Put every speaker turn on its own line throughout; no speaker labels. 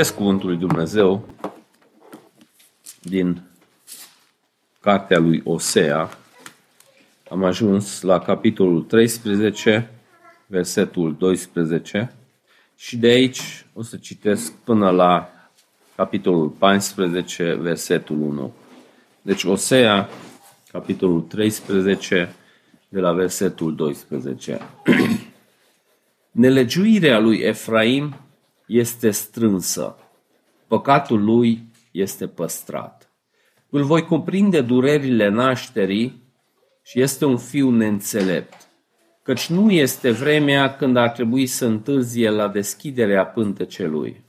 Citesc Cuvântul lui Dumnezeu din cartea lui Osea. Am ajuns la capitolul 13, versetul 12 și de aici o să citesc până la capitolul 14, versetul 1. Deci Osea, capitolul 13, de la versetul 12. Nelegiuirea lui Efraim este strânsă, păcatul lui este păstrat. Îl voi cuprinde durerile nașterii și este un fiu neînțelept, căci nu este vremea când ar trebui să întârzie la deschiderea pântecelui.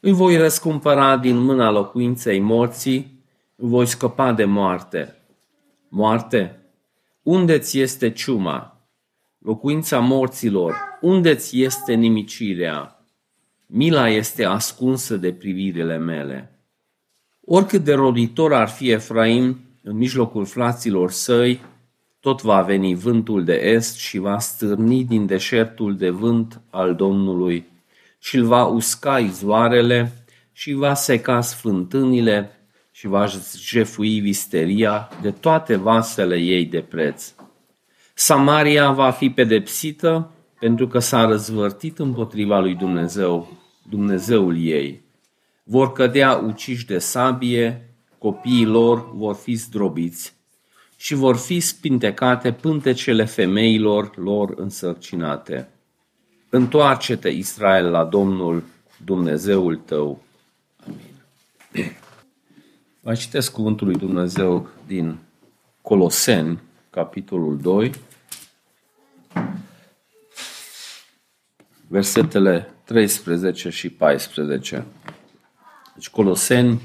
Îi voi răscumpăra din mâna locuinței morții, îi voi scăpa de moarte. Moarte, unde ți este ciuma? Locuința morților, unde ți este nimicirea? Mila este ascunsă de privirile mele. Oricât de roditor ar fi Efraim în mijlocul fraților săi, tot va veni vântul de est și va stârni din deșertul de vânt al Domnului și îl va usca izvoarele și va seca sfântânile și va jefui visteria de toate vasele ei de preț. Samaria va fi pedepsită pentru că s-a răzvărtit împotriva lui Dumnezeu, Dumnezeul ei. Vor cădea uciși de sabie, copiii lor vor fi zdrobiți și vor fi spintecate pântecele femeilor lor însărcinate. Întoarce-te, Israel, la Domnul Dumnezeul tău. Amin. Mai citesc cuvântul lui Dumnezeu din Coloseni, capitolul 2, versetele 13 și 14. Deci Coloseni,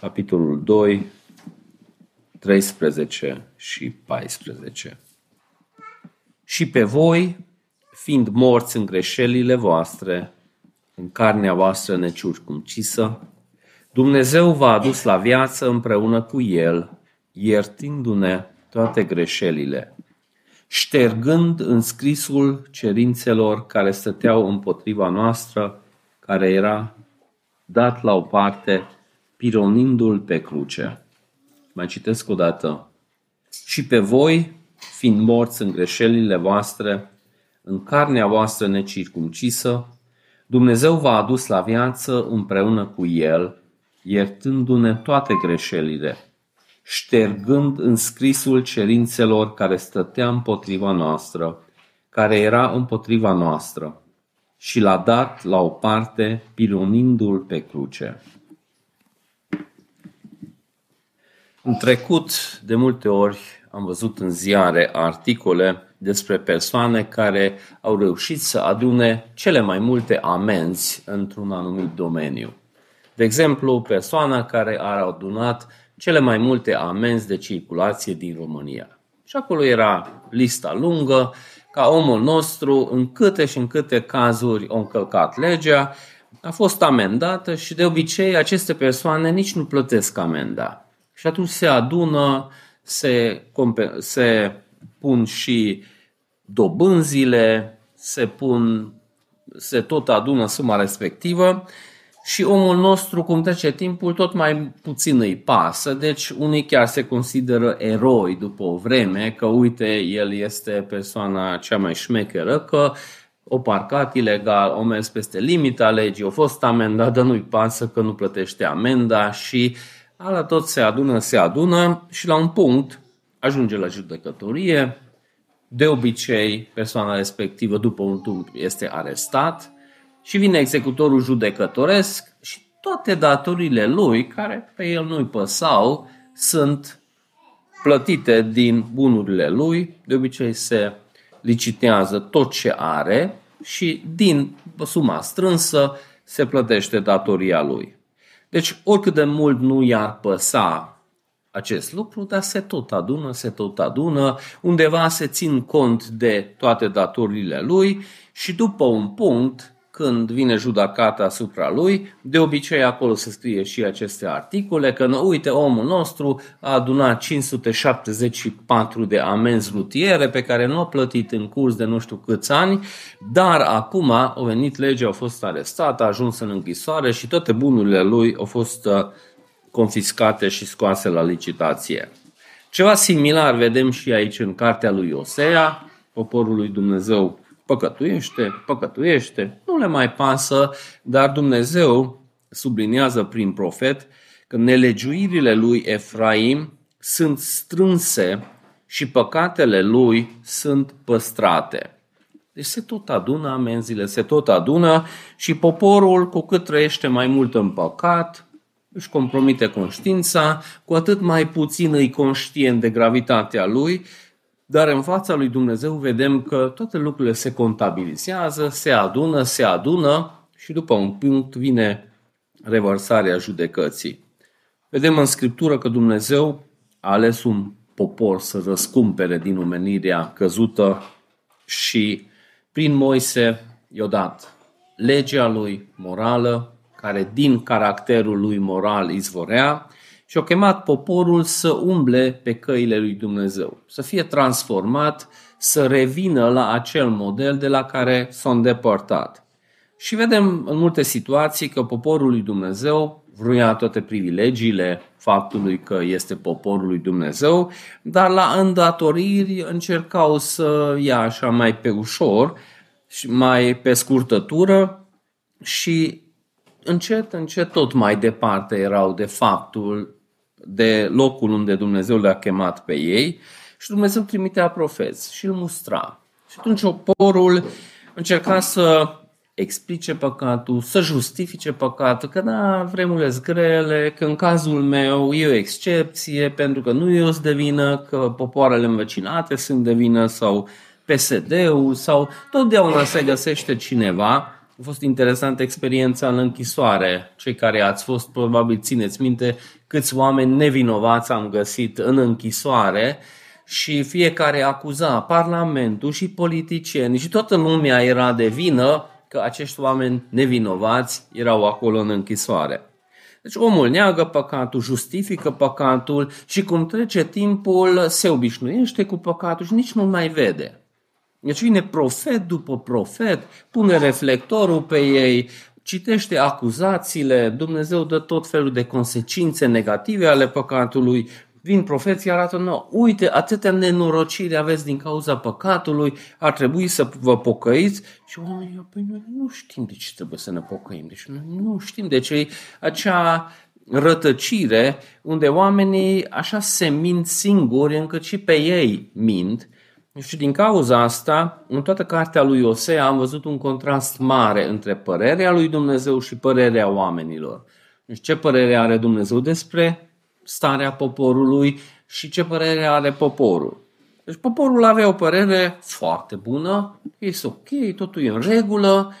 capitolul 2, 13 și 14. Și pe voi, fiind morți în greșelile voastre, în carnea voastră neciurcumcisă, Dumnezeu v-a adus la viață împreună cu El, iertindu-ne toate greșelile, ștergând în scrisul cerințelor care stăteau împotriva noastră, care era dat la o parte, pironindu-l pe cruce. Mai citesc o dată. Și pe voi, fiind morți în greșelile voastre, în carnea voastră necircumcisă, Dumnezeu v-a adus la viață împreună cu El, iertându-ne toate greșelile, ștergând înscrisul cerințelor care stătea împotriva noastră, care era împotriva noastră, și l-a dat la o parte, pironindu-l pe cruce. În trecut, de multe ori, am văzut în ziare articole despre persoane care au reușit să adune cele mai multe amenzi într-un anumit domeniu. De exemplu, persoana care a adunat cele mai multe amenzi de circulație din România. Și acolo era lista lungă, ca omul nostru, în câte și în câte cazuri a încălcat legea, a fost amendată și de obicei aceste persoane nici nu plătesc amenda. Și atunci se adună, se, se pun și dobânzile, se pun, se tot adună suma respectivă și omul nostru, cum trece timpul, tot mai puțin îi pasă, deci unii chiar se consideră eroi după o vreme, că uite, el este persoana cea mai șmecheră, că o parcat ilegal, o mers peste limita legii, a fost amendat, dar nu-i pasă că nu plătește amenda și ala tot se adună, se adună și la un punct ajunge la judecătorie, de obicei persoana respectivă după un timp este arestat, și vine executorul judecătoresc și toate datorile lui, care pe el nu-i păsau, sunt plătite din bunurile lui. De obicei se licitează tot ce are și din suma strânsă se plătește datoria lui. Deci oricât de mult nu i-ar păsa acest lucru, dar se tot adună, se tot adună, undeva se țin cont de toate datorile lui și după un punct când vine judecata asupra lui, de obicei acolo se scrie și aceste articole, că uite, omul nostru a adunat 574 de amenzi rutiere pe care nu a plătit în curs de nu știu câți ani, dar acum a venit legea, a fost arestat, a ajuns în închisoare și toate bunurile lui au fost uh, confiscate și scoase la licitație. Ceva similar vedem și aici în cartea lui Osea, poporul lui Dumnezeu păcătuiește, păcătuiește, nu le mai pasă, dar Dumnezeu subliniază prin profet că nelegiuirile lui Efraim sunt strânse și păcatele lui sunt păstrate. Deci se tot adună amenziile, se tot adună și poporul, cu cât trăiește mai mult în păcat, își compromite conștiința, cu atât mai puțin îi conștient de gravitatea lui dar în fața lui Dumnezeu vedem că toate lucrurile se contabilizează, se adună, se adună și după un punct vine revărsarea judecății. Vedem în Scriptură că Dumnezeu a ales un popor să răscumpere din omenirea căzută și prin Moise i-a dat legea lui morală, care din caracterul lui moral izvorea, și au chemat poporul să umble pe căile lui Dumnezeu, să fie transformat, să revină la acel model de la care s-a îndepărtat. Și vedem în multe situații că poporul lui Dumnezeu vruia toate privilegiile faptului că este poporul lui Dumnezeu, dar la îndatoriri încercau să ia așa mai pe ușor și mai pe scurtătură și încet, încet tot mai departe erau de faptul, de locul unde Dumnezeu le-a chemat pe ei și Dumnezeu trimitea profeți și îl mustra. Și atunci poporul încerca să explice păcatul, să justifice păcatul, că da, vremurile sunt grele, că în cazul meu e o excepție, pentru că nu eu sunt de vină, că popoarele învecinate sunt de vină sau PSD-ul sau totdeauna se găsește cineva a fost interesantă experiența în închisoare. Cei care ați fost, probabil țineți minte, câți oameni nevinovați am găsit în închisoare și fiecare acuza Parlamentul și politicieni și toată lumea era de vină că acești oameni nevinovați erau acolo în închisoare. Deci omul neagă păcatul, justifică păcatul și cum trece timpul se obișnuiește cu păcatul și nici nu mai vede. Deci vine profet după profet, pune reflectorul pe ei, citește acuzațiile, Dumnezeu dă tot felul de consecințe negative ale păcatului, vin profeții, arată, nu, uite, atâtea nenorociri aveți din cauza păcatului, ar trebui să vă pocăiți. Și oamenii, păi noi nu știm de ce trebuie să ne pocăim, deci noi nu știm de ce acea rătăcire unde oamenii așa se mint singuri încât și pe ei mint și din cauza asta, în toată cartea lui Osea am văzut un contrast mare între părerea lui Dumnezeu și părerea oamenilor. Deci ce părere are Dumnezeu despre starea poporului și ce părere are poporul. Deci poporul avea o părere foarte bună, este ok, totul e în regulă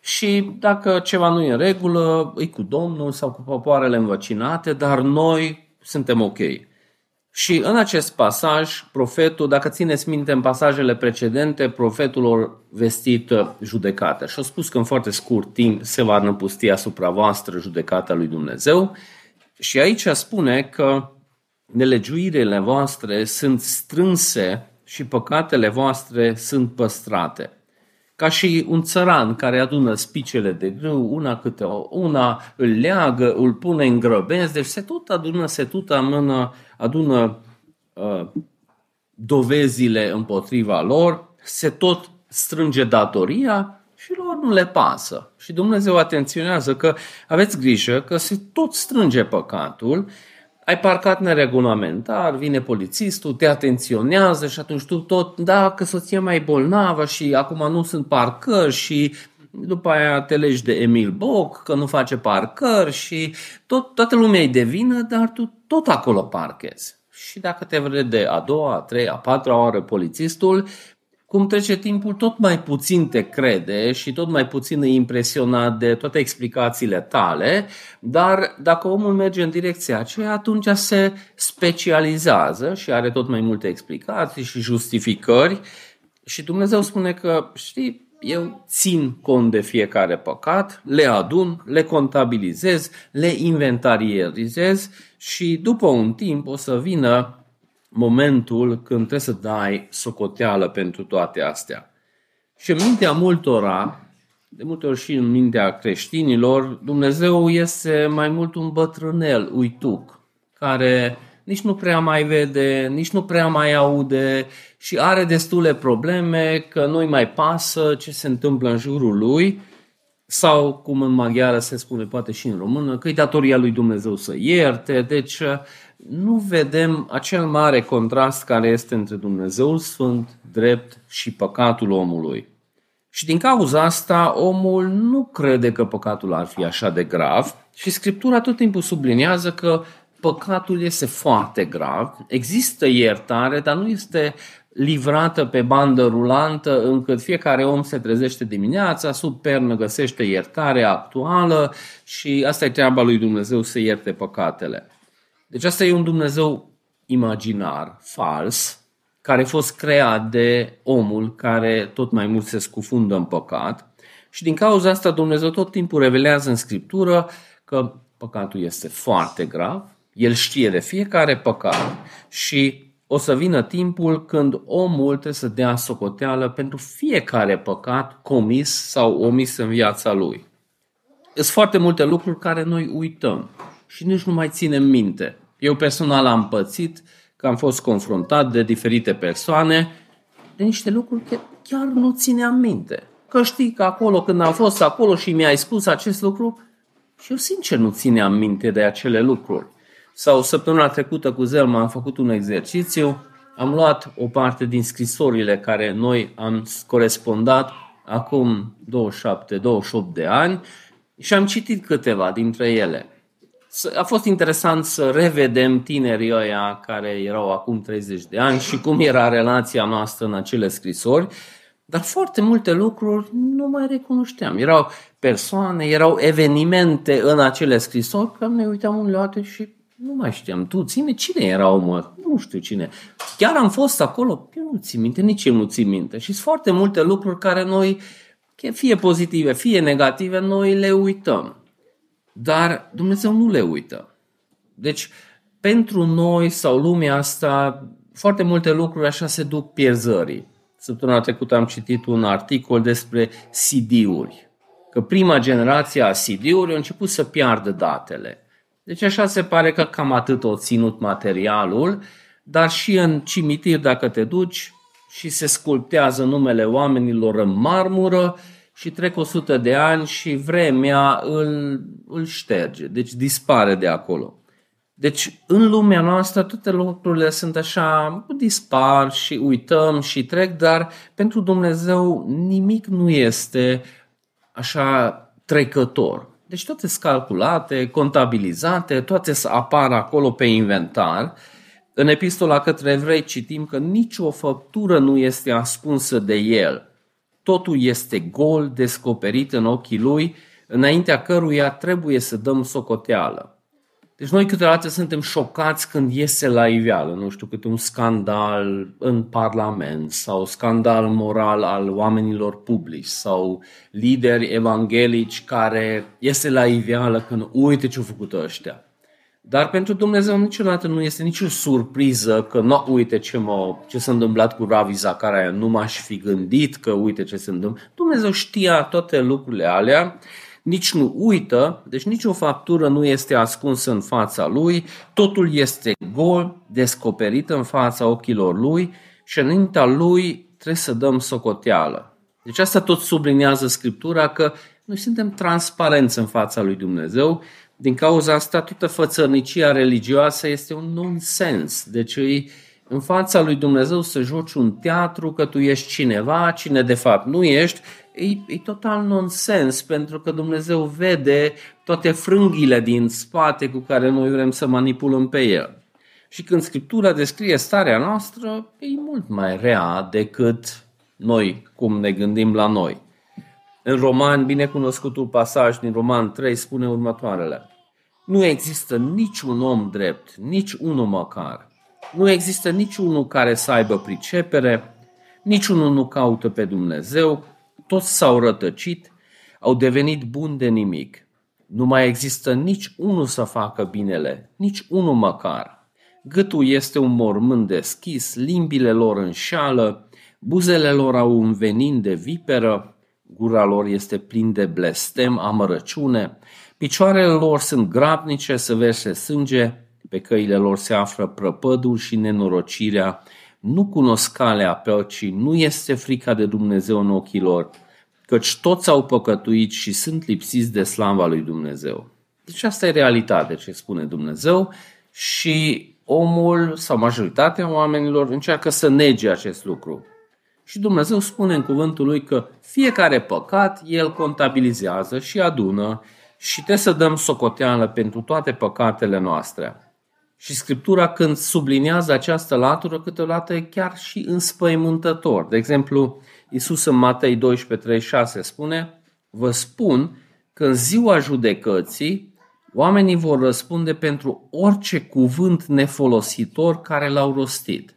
și dacă ceva nu e în regulă, e cu Domnul sau cu popoarele învăcinate, dar noi suntem ok. Și în acest pasaj, profetul, dacă țineți minte în pasajele precedente, profetul a vestit judecată și a spus că în foarte scurt timp se va năpusti asupra voastră judecata lui Dumnezeu. Și aici spune că nelegiuirile voastre sunt strânse și păcatele voastre sunt păstrate ca și un țăran care adună spicele de grâu, una câte o, una îl leagă, îl pune în grăbenzi, deci se tot adună, se tot amână, adună uh, dovezile împotriva lor, se tot strânge datoria și lor nu le pasă. Și Dumnezeu atenționează că aveți grijă că se tot strânge păcatul ai parcat neregulamentar, vine polițistul, te atenționează și atunci tu tot, da, că soția mai bolnavă și acum nu sunt parcări și după aia te legi de Emil Boc, că nu face parcări și tot, toată lumea e de vină, dar tu tot acolo parchezi. Și dacă te vede a doua, a treia, a patra oară polițistul, cum trece timpul, tot mai puțin te crede și tot mai puțin e impresionat de toate explicațiile tale, dar dacă omul merge în direcția aceea, atunci se specializează și are tot mai multe explicații și justificări. Și Dumnezeu spune că, știi, eu țin cont de fiecare păcat, le adun, le contabilizez, le inventarizez și după un timp o să vină momentul când trebuie să dai socoteală pentru toate astea. Și în mintea multora, de multe ori și în mintea creștinilor, Dumnezeu este mai mult un bătrânel, uituc, care nici nu prea mai vede, nici nu prea mai aude și are destule probleme că nu-i mai pasă ce se întâmplă în jurul lui sau, cum în maghiară se spune, poate și în română, că e datoria lui Dumnezeu să ierte. Deci nu vedem acel mare contrast care este între Dumnezeu Sfânt, drept și păcatul omului. Și din cauza asta, omul nu crede că păcatul ar fi așa de grav și Scriptura tot timpul subliniază că păcatul este foarte grav, există iertare, dar nu este livrată pe bandă rulantă încât fiecare om se trezește dimineața, sub pernă găsește iertare actuală și asta e treaba lui Dumnezeu să ierte păcatele. Deci asta e un Dumnezeu imaginar, fals, care a fost creat de omul care tot mai mult se scufundă în păcat și din cauza asta Dumnezeu tot timpul revelează în Scriptură că păcatul este foarte grav, el știe de fiecare păcat și o să vină timpul când omul trebuie să dea socoteală pentru fiecare păcat comis sau omis în viața lui. Sunt foarte multe lucruri care noi uităm și nici nu mai ținem minte. Eu personal am pățit că am fost confruntat de diferite persoane de niște lucruri că chiar nu țineam minte. Că știi că acolo, când am fost acolo și mi-ai spus acest lucru, și eu sincer nu țineam minte de acele lucruri. Sau săptămâna trecută cu Zelma am făcut un exercițiu, am luat o parte din scrisorile care noi am corespondat acum 27-28 de ani și am citit câteva dintre ele. A fost interesant să revedem tinerii ăia care erau acum 30 de ani și cum era relația noastră în acele scrisori, dar foarte multe lucruri nu mai recunoșteam. Erau persoane, erau evenimente în acele scrisori, că ne uitam în leoate și nu mai știam. Tu ține cine era omul Nu știu cine. Chiar am fost acolo? Eu nu țin minte, nici eu nu țin minte. Și sunt foarte multe lucruri care noi, fie pozitive, fie negative, noi le uităm. Dar Dumnezeu nu le uită. Deci, pentru noi sau lumea asta, foarte multe lucruri așa se duc pierzării. Săptămâna trecută am citit un articol despre CD-uri. Că prima generație a CD-uri a început să piardă datele. Deci așa se pare că cam atât o ținut materialul, dar și în cimitir dacă te duci și se sculptează numele oamenilor în marmură și trec 100 de ani și vremea îl, îl șterge, deci dispare de acolo. Deci în lumea noastră toate lucrurile sunt așa, dispar și uităm și trec, dar pentru Dumnezeu nimic nu este așa trecător. Deci toate sunt calculate, contabilizate, toate să apară acolo pe inventar. În epistola către evrei citim că nicio făptură nu este ascunsă de el. Totul este gol, descoperit în ochii lui, înaintea căruia trebuie să dăm socoteală. Deci noi câteodată suntem șocați când iese la iveală, nu știu, câte un scandal în Parlament sau scandal moral al oamenilor publici sau lideri evanghelici care iese la iveală când uite ce au făcut ăștia. Dar pentru Dumnezeu niciodată nu este nicio surpriză că nu uite ce, mă, ce s-a întâmplat cu Ravi Zacaria, nu m-aș fi gândit că uite ce se întâmplă. Dumnezeu știa toate lucrurile alea nici nu uită, deci nicio faptură nu este ascunsă în fața lui, totul este gol, descoperit în fața ochilor lui și înaintea lui trebuie să dăm socoteală. Deci asta tot sublinează Scriptura că noi suntem transparenți în fața lui Dumnezeu, din cauza asta toată fățărnicia religioasă este un nonsens. Deci îi, în fața lui Dumnezeu să joci un teatru, că tu ești cineva, cine de fapt nu ești e, e total nonsens, pentru că Dumnezeu vede toate frânghile din spate cu care noi vrem să manipulăm pe El. Și când Scriptura descrie starea noastră, e mult mai rea decât noi, cum ne gândim la noi. În Roman, binecunoscutul pasaj din Roman 3 spune următoarele. Nu există niciun om drept, nici unul măcar. Nu există niciunul care să aibă pricepere, niciunul nu caută pe Dumnezeu, toți s-au rătăcit, au devenit buni de nimic. Nu mai există nici unul să facă binele, nici unul măcar. Gâtul este un mormânt deschis, limbile lor înșală, buzele lor au un venin de viperă, gura lor este plin de blestem, amărăciune, picioarele lor sunt grabnice să verse sânge, pe căile lor se află prăpădul și nenorocirea, nu cunosc calea păcii, nu este frica de Dumnezeu în ochii lor, căci toți au păcătuit și sunt lipsiți de slava lui Dumnezeu. Deci asta e realitatea ce spune Dumnezeu și omul sau majoritatea oamenilor încearcă să nege acest lucru. Și Dumnezeu spune în cuvântul lui că fiecare păcat el contabilizează și adună și trebuie să dăm socoteală pentru toate păcatele noastre. Și Scriptura când subliniază această latură, câteodată e chiar și înspăimântător. De exemplu, Iisus în Matei 12:36 spune, Vă spun că în ziua judecății oamenii vor răspunde pentru orice cuvânt nefolositor care l-au rostit.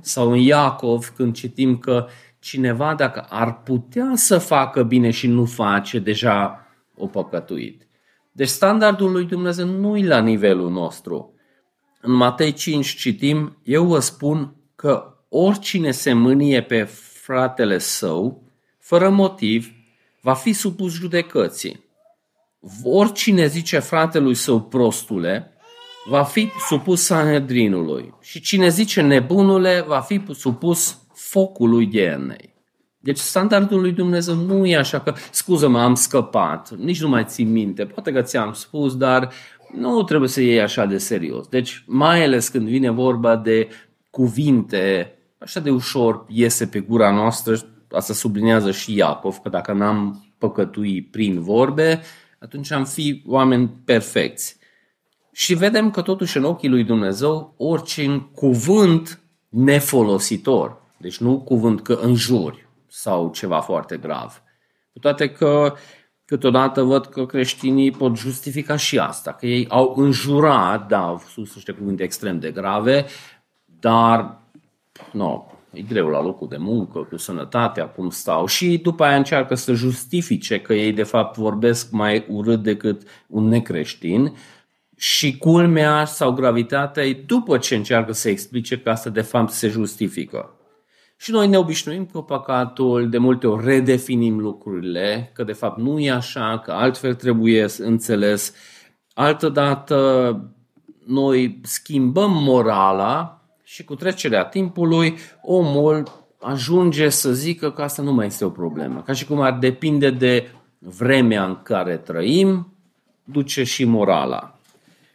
Sau în Iacov, când citim că cineva, dacă ar putea să facă bine și nu face, deja o păcătuit. Deci standardul lui Dumnezeu nu e la nivelul nostru. În Matei 5 citim, eu vă spun că oricine se mânie pe fratele său, fără motiv, va fi supus judecății. Oricine zice fratelui său prostule, va fi supus Sanhedrinului. Și cine zice nebunule, va fi supus focului ghenei. Deci standardul lui Dumnezeu nu e așa că, scuză-mă, am scăpat, nici nu mai țin minte, poate că ți-am spus, dar nu trebuie să iei așa de serios. Deci, mai ales când vine vorba de cuvinte, așa de ușor iese pe gura noastră, asta sublinează și Iacov, că dacă n-am păcătui prin vorbe, atunci am fi oameni perfecți. Și vedem că totuși în ochii lui Dumnezeu orice cuvânt nefolositor, deci nu cuvânt că înjuri sau ceva foarte grav, cu toate că Câteodată văd că creștinii pot justifica și asta, că ei au înjurat, da, au sus niște cuvinte extrem de grave, dar nu, e greu la locul de muncă, cu sănătatea, cum stau și după aia încearcă să justifice că ei de fapt vorbesc mai urât decât un necreștin și culmea sau gravitatea e după ce încearcă să explice că asta de fapt se justifică. Și noi ne obișnuim cu păcatul, de multe ori redefinim lucrurile, că de fapt nu e așa, că altfel trebuie înțeles. Altădată noi schimbăm morala și cu trecerea timpului omul ajunge să zică că asta nu mai este o problemă. Ca și cum ar depinde de vremea în care trăim, duce și morala.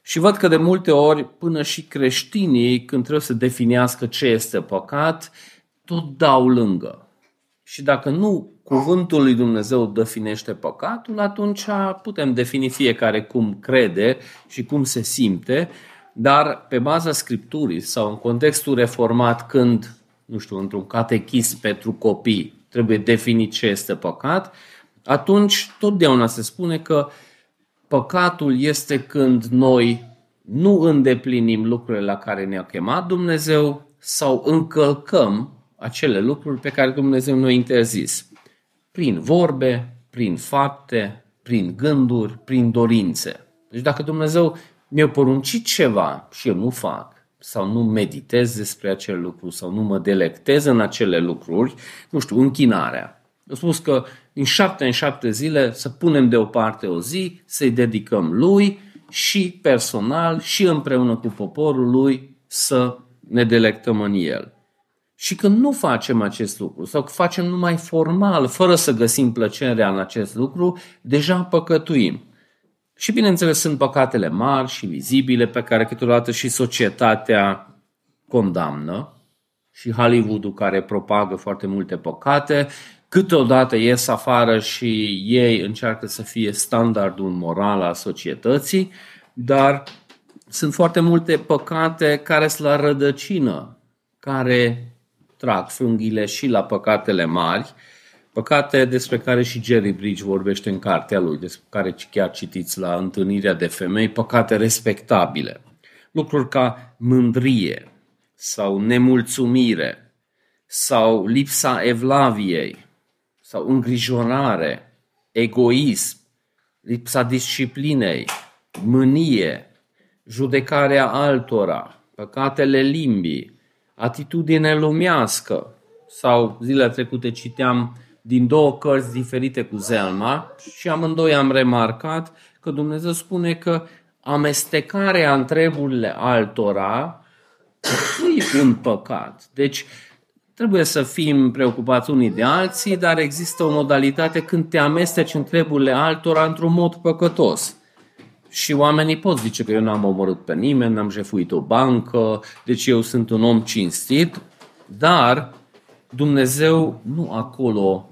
Și văd că de multe ori, până și creștinii, când trebuie să definească ce este păcat, tot dau lângă. Și dacă nu cuvântul lui Dumnezeu definește păcatul, atunci putem defini fiecare cum crede și cum se simte, dar pe baza Scripturii sau în contextul reformat când, nu știu, într-un catechism pentru copii trebuie definit ce este păcat, atunci totdeauna se spune că păcatul este când noi nu îndeplinim lucrurile la care ne-a chemat Dumnezeu sau încălcăm acele lucruri pe care Dumnezeu nu a interzis. Prin vorbe, prin fapte, prin gânduri, prin dorințe. Deci dacă Dumnezeu mi-a poruncit ceva și eu nu fac, sau nu meditez despre acel lucru, sau nu mă delectez în acele lucruri, nu știu, închinarea. A spus că din șapte în șapte zile să punem deoparte o zi, să-i dedicăm lui și personal și împreună cu poporul lui să ne delectăm în el. Și când nu facem acest lucru sau că facem numai formal, fără să găsim plăcerea în acest lucru, deja păcătuim. Și bineînțeles sunt păcatele mari și vizibile pe care câteodată și societatea condamnă și Hollywoodul care propagă foarte multe păcate, câteodată ies afară și ei încearcă să fie standardul moral al societății, dar sunt foarte multe păcate care sunt la rădăcină, care trag frunghile și la păcatele mari, păcate despre care și Jerry Bridge vorbește în cartea lui, despre care chiar citiți la întâlnirea de femei, păcate respectabile. Lucruri ca mândrie sau nemulțumire sau lipsa evlaviei sau îngrijorare, egoism, lipsa disciplinei, mânie, judecarea altora, păcatele limbii, atitudine lumească, sau zilele trecute citeam din două cărți diferite cu Zelma și amândoi am remarcat că Dumnezeu spune că amestecarea în treburile altora nu e un păcat. Deci trebuie să fim preocupați unii de alții, dar există o modalitate când te amesteci în treburile altora într-un mod păcătos. Și oamenii pot zice că eu n-am omorât pe nimeni, n-am jefuit o bancă, deci eu sunt un om cinstit, dar Dumnezeu nu acolo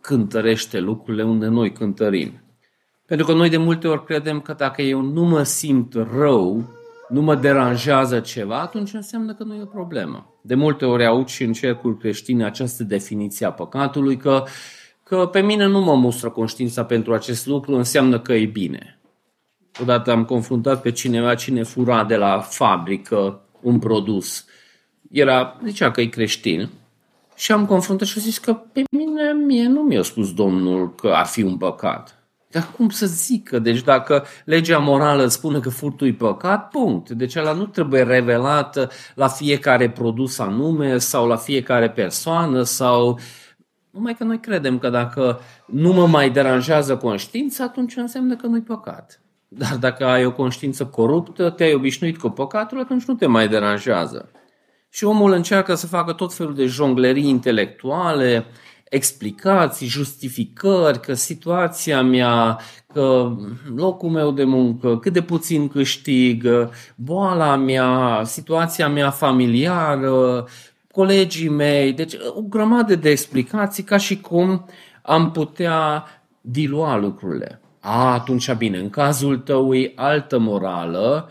cântărește lucrurile unde noi cântărim. Pentru că noi de multe ori credem că dacă eu nu mă simt rău, nu mă deranjează ceva, atunci înseamnă că nu e o problemă. De multe ori aud și în cercul creștin această definiție a păcatului că, că pe mine nu mă mustră conștiința pentru acest lucru, înseamnă că e bine. Odată am confruntat pe cineva cine fura de la fabrică un produs. Era, zicea că e creștin, și am confruntat și am zis că pe mine mie nu mi-a spus Domnul că ar fi un păcat. Dar cum să zică? Deci dacă legea morală spune că furtul e păcat, punct. Deci ăla nu trebuie revelat la fiecare produs anume sau la fiecare persoană sau... Numai că noi credem că dacă nu mă mai deranjează conștiința, atunci înseamnă că nu-i păcat. Dar dacă ai o conștiință coruptă, te-ai obișnuit cu păcatul, atunci nu te mai deranjează. Și omul încearcă să facă tot felul de jonglerii intelectuale, explicații, justificări, că situația mea, că locul meu de muncă, cât de puțin câștig, boala mea, situația mea familiară, colegii mei, deci o grămadă de explicații ca și cum am putea dilua lucrurile. A, atunci bine, în cazul tău e altă morală,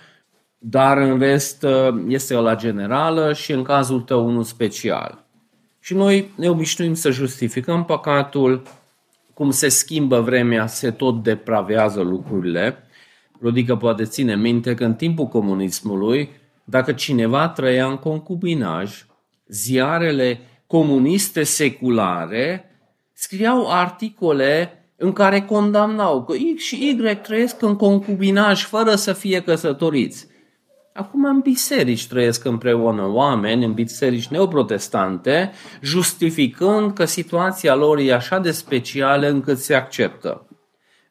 dar în rest este la generală și în cazul tău unul special. Și noi ne obișnuim să justificăm păcatul, cum se schimbă vremea, se tot depravează lucrurile. Rodică poate ține minte că în timpul comunismului, dacă cineva trăia în concubinaj, ziarele comuniste seculare scriau articole în care condamnau că X și Y trăiesc în concubinaj fără să fie căsătoriți. Acum în biserici trăiesc împreună oameni, în biserici neoprotestante, justificând că situația lor e așa de specială încât se acceptă.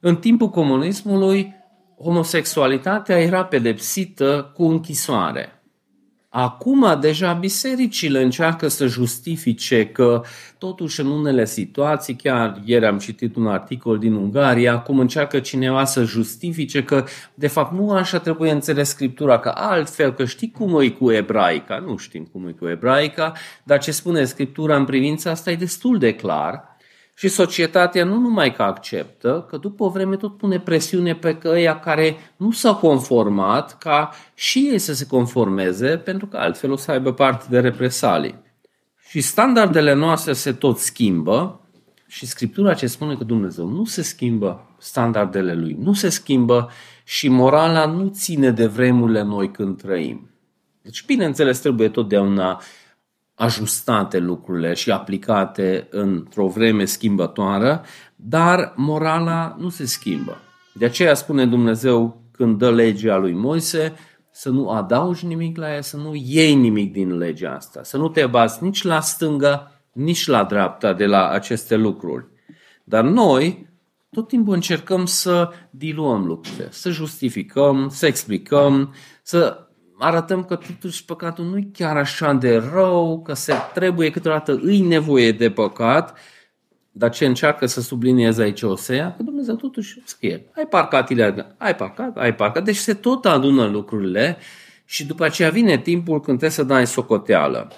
În timpul comunismului, homosexualitatea era pedepsită cu închisoare. Acum deja bisericile încearcă să justifice că totuși în unele situații, chiar ieri am citit un articol din Ungaria, acum încearcă cineva să justifice că de fapt nu așa trebuie înțeles Scriptura, că altfel, că știi cum e cu ebraica, nu știm cum e cu ebraica, dar ce spune Scriptura în privința asta e destul de clar și societatea nu numai că acceptă, că după o vreme tot pune presiune pe căia care nu s-au conformat ca și ei să se conformeze, pentru că altfel o să aibă parte de represalii. Și standardele noastre se tot schimbă și Scriptura ce spune că Dumnezeu nu se schimbă, standardele Lui nu se schimbă și morala nu ține de vremurile noi când trăim. Deci, bineînțeles, trebuie totdeauna ajustate lucrurile și aplicate într-o vreme schimbătoare, dar morala nu se schimbă. De aceea spune Dumnezeu când dă legea lui Moise să nu adaugi nimic la ea, să nu iei nimic din legea asta, să nu te bazi nici la stânga, nici la dreapta de la aceste lucruri. Dar noi tot timpul încercăm să diluăm lucrurile, să justificăm, să explicăm, să arătăm că totuși păcatul nu e chiar așa de rău, că se trebuie câteodată îi nevoie de păcat, dar ce încearcă să sublinieze aici Osea? Că Dumnezeu totuși scrie, ai parcat, Ileana, ai parcat, ai parcat, deci se tot adună lucrurile și după aceea vine timpul când trebuie să dai socoteală.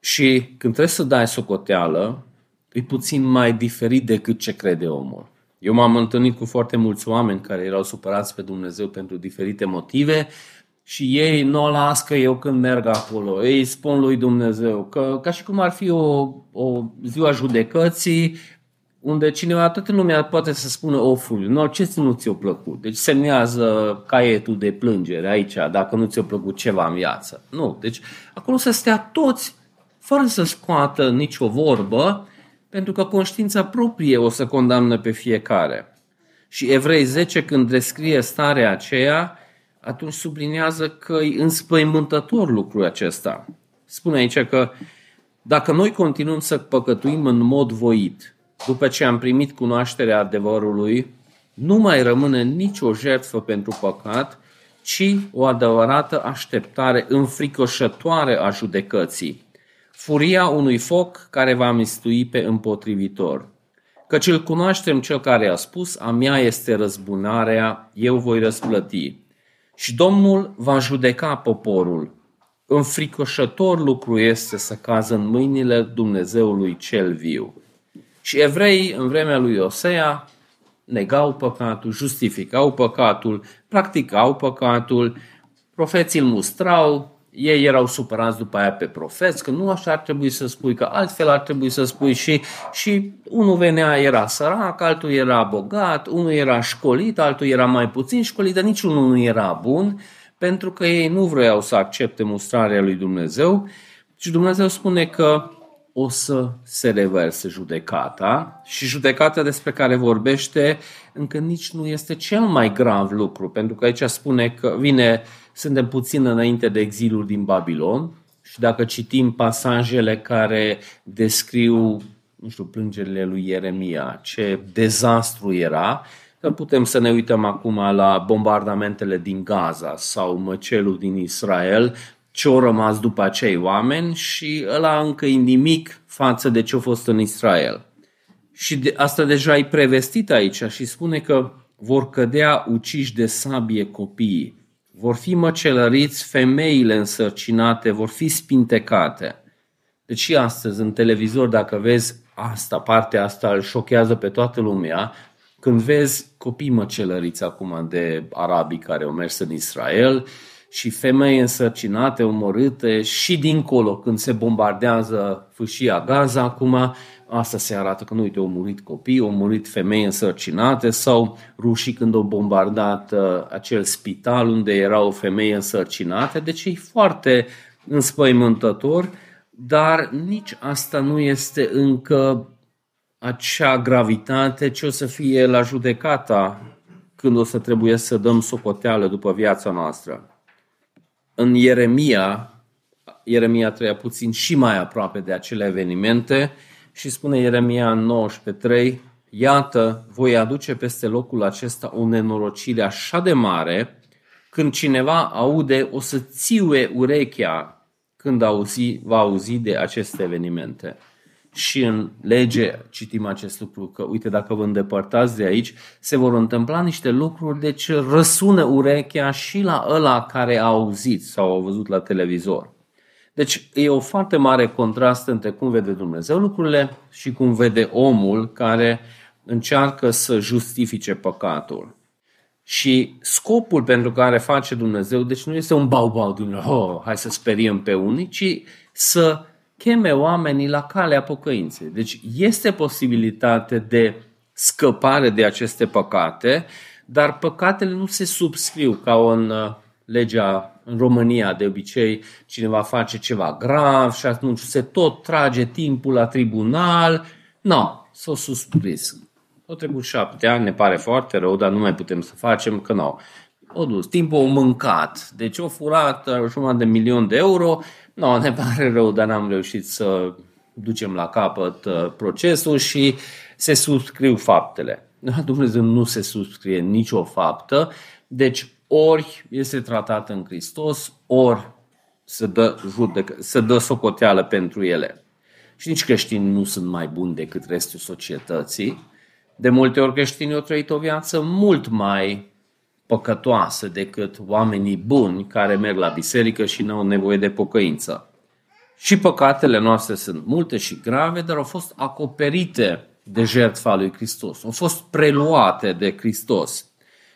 Și când trebuie să dai socoteală, e puțin mai diferit decât ce crede omul. Eu m-am întâlnit cu foarte mulți oameni care erau supărați pe Dumnezeu pentru diferite motive și ei nu o las că eu când merg acolo. Ei spun lui Dumnezeu că ca și cum ar fi o, o ziua judecății unde cineva, toată lumea poate să spună oful, nu, ce nu ți-a plăcut? Deci semnează caietul de plângere aici, dacă nu ți-a plăcut ceva în viață. Nu, deci acolo să stea toți, fără să scoată nicio vorbă, pentru că conștiința proprie o să condamnă pe fiecare. Și Evrei 10, când descrie starea aceea, atunci sublinează că e înspăimântător lucrul acesta. Spune aici că dacă noi continuăm să păcătuim în mod voit, după ce am primit cunoașterea adevărului, nu mai rămâne nicio jertfă pentru păcat, ci o adevărată așteptare înfricoșătoare a judecății, furia unui foc care va mistui pe împotrivitor. Căci îl cunoaștem cel care a spus, a mea este răzbunarea, eu voi răsplăti. Și Domnul va judeca poporul. Înfricoșător lucru este să cază în mâinile Dumnezeului cel viu. Și evreii, în vremea lui Osea, negau păcatul, justificau păcatul, practicau păcatul, profeții îl mustrau, ei erau supărați după aia pe profeți, că nu așa ar trebui să spui, că altfel ar trebui să spui și, și unul venea, era sărac, altul era bogat, unul era școlit, altul era mai puțin școlit, dar niciunul nu era bun, pentru că ei nu vreau să accepte mustrarea lui Dumnezeu. Și Dumnezeu spune că o să se reverse judecata și judecata despre care vorbește încă nici nu este cel mai grav lucru, pentru că aici spune că vine, suntem puțin înainte de exilul din Babilon și dacă citim pasajele care descriu, nu știu, plângerile lui Ieremia, ce dezastru era, că putem să ne uităm acum la bombardamentele din Gaza sau măcelul din Israel, ce au rămas după acei oameni și ăla încă e nimic față de ce a fost în Israel. Și de, asta deja e prevestit aici și spune că vor cădea uciși de sabie copiii, vor fi măcelăriți femeile însărcinate, vor fi spintecate. Deci și astăzi în televizor, dacă vezi asta, partea asta îl șochează pe toată lumea, când vezi copii măcelăriți acum de arabii care au mers în Israel, și femei însărcinate, omorâte și dincolo când se bombardează fâșia Gaza acum, asta se arată că nu uite, au murit copii, au murit femei însărcinate sau rușii când au bombardat uh, acel spital unde erau femei însărcinate, deci e foarte înspăimântător, dar nici asta nu este încă acea gravitate ce o să fie la judecata când o să trebuie să dăm socoteală după viața noastră în Ieremia, Ieremia trăia puțin și mai aproape de acele evenimente și spune Ieremia în 19.3, Iată, voi aduce peste locul acesta o nenorocire așa de mare, când cineva aude, o să țiue urechea când auzi, va auzi de aceste evenimente și în lege citim acest lucru, că uite, dacă vă îndepărtați de aici, se vor întâmpla niște lucruri, deci răsună urechea și la ăla care a auzit sau a văzut la televizor. Deci e o foarte mare contrast între cum vede Dumnezeu lucrurile și cum vede omul care încearcă să justifice păcatul. Și scopul pentru care face Dumnezeu, deci nu este un bau-bau din oh, hai să speriem pe unii, ci să cheme oamenii la calea pocăinței. Deci este posibilitate de scăpare de aceste păcate, dar păcatele nu se subscriu ca în uh, legea în România de obicei cineva face ceva grav și atunci se tot trage timpul la tribunal. Nu, no, s-a suspris. Au trecut șapte ani, ne pare foarte rău, dar nu mai putem să facem, că nu. O dus, timpul o mâncat. Deci o furat uh, jumătate de milion de euro nu, ne pare rău, dar n-am reușit să ducem la capăt uh, procesul și se subscriu faptele. Dumnezeu nu se subscrie nicio faptă, deci ori este tratat în Hristos, ori se dă, judecă, se dă socoteală pentru ele. Și nici creștinii nu sunt mai buni decât restul societății. De multe ori creștinii au trăit o viață mult mai păcătoasă decât oamenii buni care merg la biserică și nu au nevoie de pocăință. Și păcatele noastre sunt multe și grave, dar au fost acoperite de jertfa lui Hristos, au fost preluate de Hristos.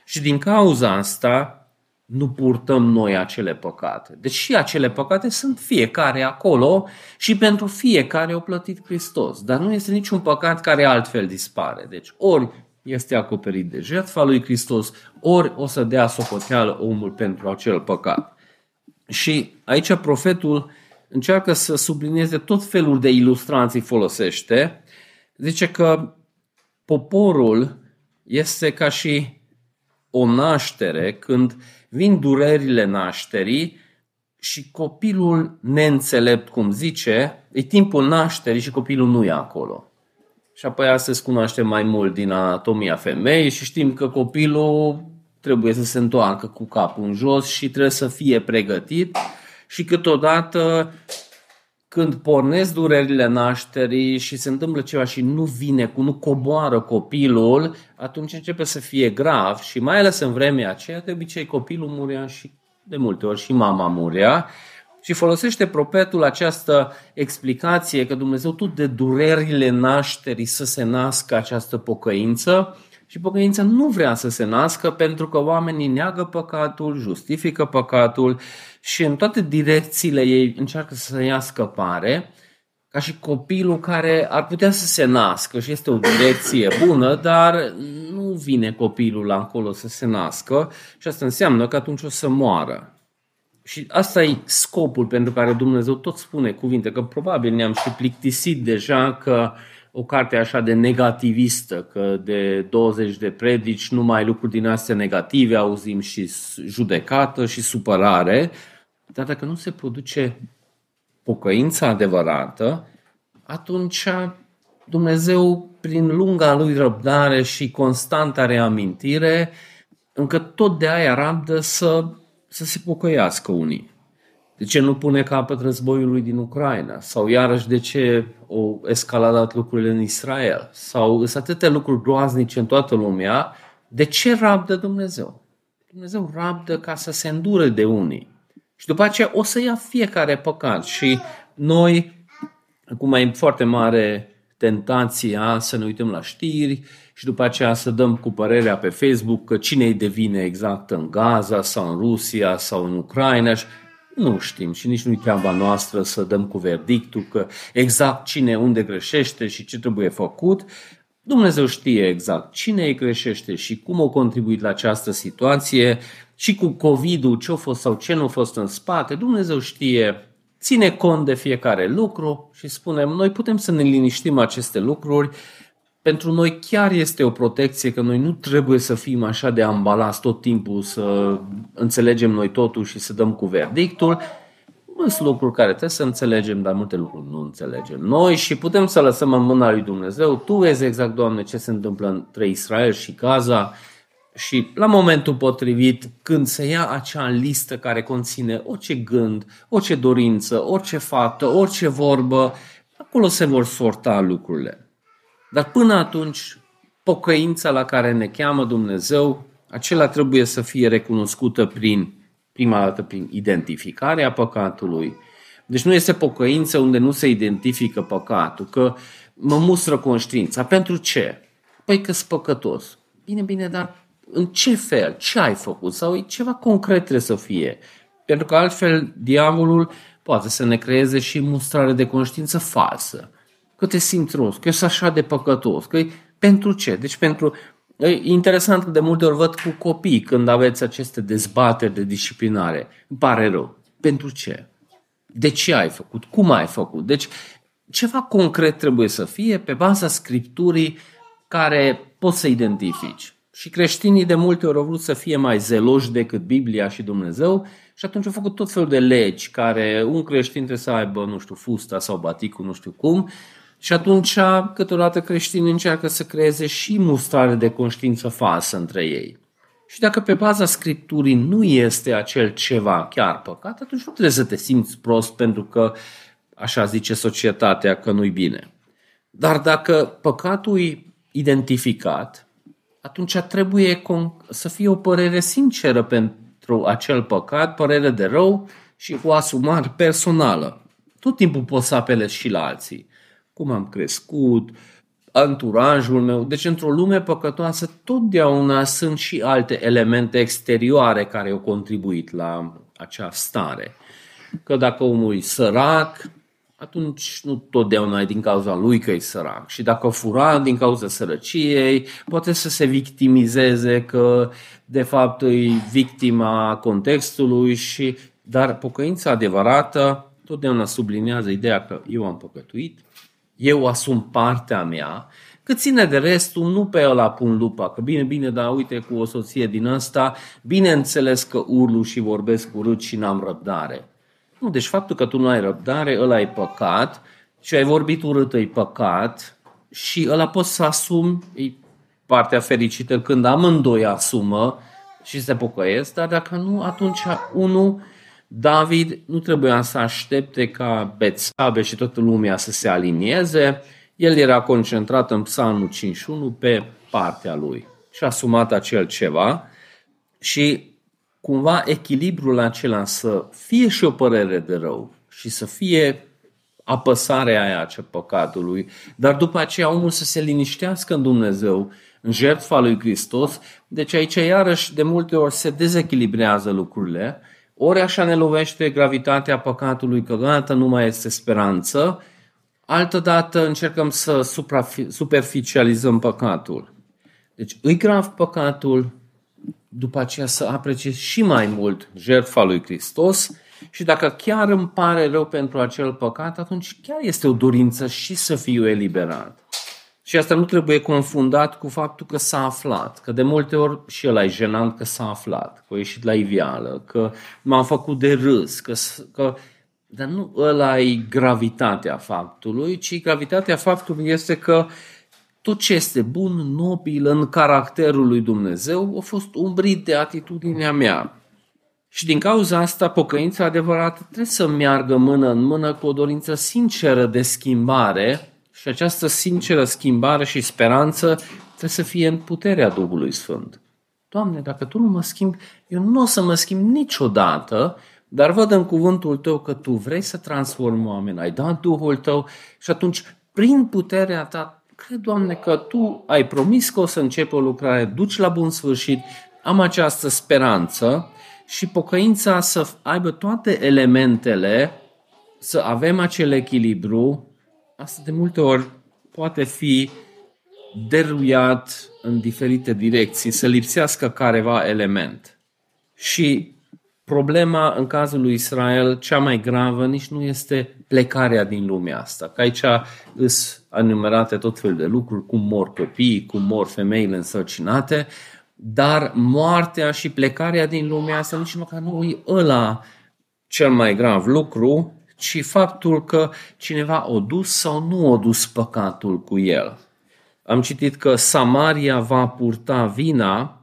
Și din cauza asta nu purtăm noi acele păcate. Deci și acele păcate sunt fiecare acolo și pentru fiecare o plătit Hristos. Dar nu este niciun păcat care altfel dispare. Deci ori este acoperit de jertfa lui Hristos, ori o să dea socoteală omul pentru acel păcat. Și aici profetul încearcă să sublinieze tot felul de ilustrații folosește, zice că poporul este ca și o naștere când vin durerile nașterii și copilul neînțelept, cum zice, e timpul nașterii și copilul nu e acolo. Și apoi astăzi cunoaștem mai mult din anatomia femeii și știm că copilul trebuie să se întoarcă cu capul în jos și trebuie să fie pregătit și câteodată când pornesc durerile nașterii și se întâmplă ceva și nu vine, cu nu coboară copilul, atunci începe să fie grav și mai ales în vremea aceea, de obicei copilul murea și de multe ori și mama murea și folosește profetul această explicație că Dumnezeu tot de durerile nașterii să se nască această pocăință și pocăința nu vrea să se nască pentru că oamenii neagă păcatul, justifică păcatul și în toate direcțiile ei încearcă să ia scăpare, ca și copilul care ar putea să se nască și este o direcție bună, dar nu vine copilul la acolo să se nască și asta înseamnă că atunci o să moară. Și asta e scopul pentru care Dumnezeu tot spune cuvinte, că probabil ne-am și plictisit deja că o carte așa de negativistă, că de 20 de predici numai lucruri din astea negative auzim și judecată și supărare, dar dacă nu se produce pocăința adevărată, atunci Dumnezeu, prin lunga lui răbdare și constanta reamintire, încă tot de aia rabdă să să se pocăiască unii. De ce nu pune capăt războiului din Ucraina? Sau iarăși de ce o escaladat lucrurile în Israel? Sau sunt atâtea lucruri groaznice în toată lumea. De ce rabdă Dumnezeu? Dumnezeu rabdă ca să se îndure de unii. Și după aceea o să ia fiecare păcat. Și noi, acum e foarte mare tentația să ne uităm la știri și după aceea să dăm cu părerea pe Facebook că cine îi devine exact în Gaza sau în Rusia sau în Ucraina și nu știm și nici nu-i treaba noastră să dăm cu verdictul că exact cine unde greșește și ce trebuie făcut. Dumnezeu știe exact cine îi greșește și cum a contribuit la această situație și cu COVID-ul ce a fost sau ce nu a fost în spate. Dumnezeu știe ține cont de fiecare lucru și spunem, noi putem să ne liniștim aceste lucruri, pentru noi chiar este o protecție că noi nu trebuie să fim așa de ambalați tot timpul să înțelegem noi totul și să dăm cu verdictul. Sunt lucruri care trebuie să înțelegem, dar multe lucruri nu înțelegem noi și putem să lăsăm în mâna lui Dumnezeu. Tu vezi exact, Doamne, ce se întâmplă între Israel și Gaza și la momentul potrivit, când se ia acea listă care conține orice gând, orice dorință, orice faptă, orice vorbă, acolo se vor sorta lucrurile. Dar până atunci, pocăința la care ne cheamă Dumnezeu, acela trebuie să fie recunoscută prin, prima dată prin identificarea păcatului. Deci nu este pocăință unde nu se identifică păcatul, că mă mustră conștiința. Pentru ce? Păi că sunt păcătos. Bine, bine, dar în ce fel, ce ai făcut sau e ceva concret trebuie să fie. Pentru că altfel diavolul poate să ne creeze și mustrare de conștiință falsă. Că te simți rost, că ești așa de păcătos, că e pentru ce? Deci pentru... E interesant că de multe ori văd cu copii când aveți aceste dezbateri de disciplinare. Îmi pare rău. Pentru ce? De ce ai făcut? Cum ai făcut? Deci ceva concret trebuie să fie pe baza scripturii care poți să identifici. Și creștinii de multe ori au vrut să fie mai zeloși decât Biblia și Dumnezeu și atunci au făcut tot felul de legi care un creștin trebuie să aibă, nu știu, fusta sau baticul, nu știu cum. Și atunci, câteodată creștinii încearcă să creeze și mustrare de conștiință falsă între ei. Și dacă pe baza scripturii nu este acel ceva chiar păcat, atunci nu trebuie să te simți prost pentru că așa zice societatea că nu-i bine. Dar dacă păcatul e identificat, atunci trebuie să fie o părere sinceră pentru acel păcat, părere de rău și o asumare personală. Tot timpul poți să apelezi și la alții. Cum am crescut, anturajul meu. Deci într-o lume păcătoasă totdeauna sunt și alte elemente exterioare care au contribuit la acea stare. Că dacă omul e sărac, atunci nu totdeauna e din cauza lui că e sărac. Și dacă fura din cauza sărăciei, poate să se victimizeze că de fapt e victima contextului și dar pocăința adevărată totdeauna sublinează ideea că eu am păcătuit, eu asum partea mea, cât ține de restul, nu pe ăla pun lupa, că bine, bine, dar uite cu o soție din asta, bineînțeles că urlu și vorbesc urât și n-am răbdare. Nu, deci faptul că tu nu ai răbdare, ăla e păcat și ai vorbit urât, e păcat și ăla poți să asumi, e partea fericită când amândoi asumă și se pocăiesc, dar dacă nu, atunci unul, David nu trebuia să aștepte ca Betsabe și toată lumea să se alinieze, el era concentrat în psalmul 51 pe partea lui și a asumat acel ceva și cumva echilibrul acela să fie și o părere de rău și să fie apăsarea aia a păcatului, dar după aceea omul să se liniștească în Dumnezeu, în jertfa lui Hristos. Deci aici iarăși de multe ori se dezechilibrează lucrurile, ori așa ne lovește gravitatea păcatului că gata, nu mai este speranță, altădată încercăm să superficializăm păcatul. Deci îi grav păcatul, după aceea să apreciez și mai mult jertfa lui Hristos și dacă chiar îmi pare rău pentru acel păcat, atunci chiar este o dorință și să fiu eliberat. Și asta nu trebuie confundat cu faptul că s-a aflat, că de multe ori și el e jenant că s-a aflat, că a ieșit la iveală, că m-am făcut de râs, că, că dar nu ăla e gravitatea faptului, ci gravitatea faptului este că tot ce este bun, nobil în caracterul lui Dumnezeu a fost umbrit de atitudinea mea. Și din cauza asta, pocăința adevărată trebuie să meargă mână în mână cu o dorință sinceră de schimbare și această sinceră schimbare și speranță trebuie să fie în puterea Duhului Sfânt. Doamne, dacă Tu nu mă schimbi, eu nu o să mă schimb niciodată, dar văd în cuvântul Tău că Tu vrei să transformi oameni, ai dat Duhul Tău și atunci, prin puterea Ta, cred, Doamne, că Tu ai promis că o să începi o lucrare, duci la bun sfârșit, am această speranță și pocăința să aibă toate elementele, să avem acel echilibru, asta de multe ori poate fi deruiat în diferite direcții, să lipsească careva element. Și problema în cazul lui Israel, cea mai gravă, nici nu este plecarea din lumea asta. Că aici sunt enumerate tot fel de lucruri, cum mor copiii, cum mor femeile însărcinate, dar moartea și plecarea din lumea asta nici măcar nu e ăla cel mai grav lucru, ci faptul că cineva o dus sau nu o dus păcatul cu el. Am citit că Samaria va purta vina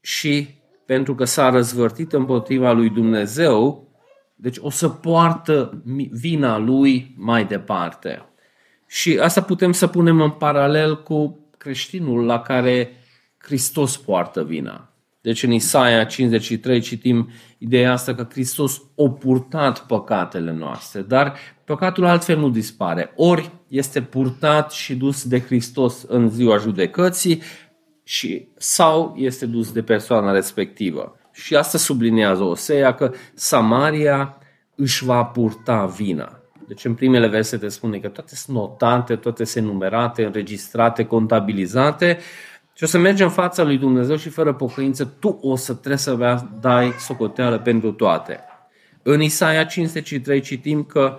și pentru că s-a răzvărtit împotriva lui Dumnezeu, deci o să poartă vina lui mai departe. Și asta putem să punem în paralel cu creștinul la care Hristos poartă vina. Deci în Isaia 53 citim ideea asta că Hristos a purtat păcatele noastre, dar păcatul altfel nu dispare. Ori este purtat și dus de Hristos în ziua judecății, și, sau este dus de persoana respectivă. Și asta sublinează Osea că Samaria își va purta vina. Deci în primele versete spune că toate sunt notate, toate sunt numerate, înregistrate, contabilizate și o să mergi în fața lui Dumnezeu și fără pocăință tu o să trebuie să dai socoteală pentru toate. În Isaia 53 citim că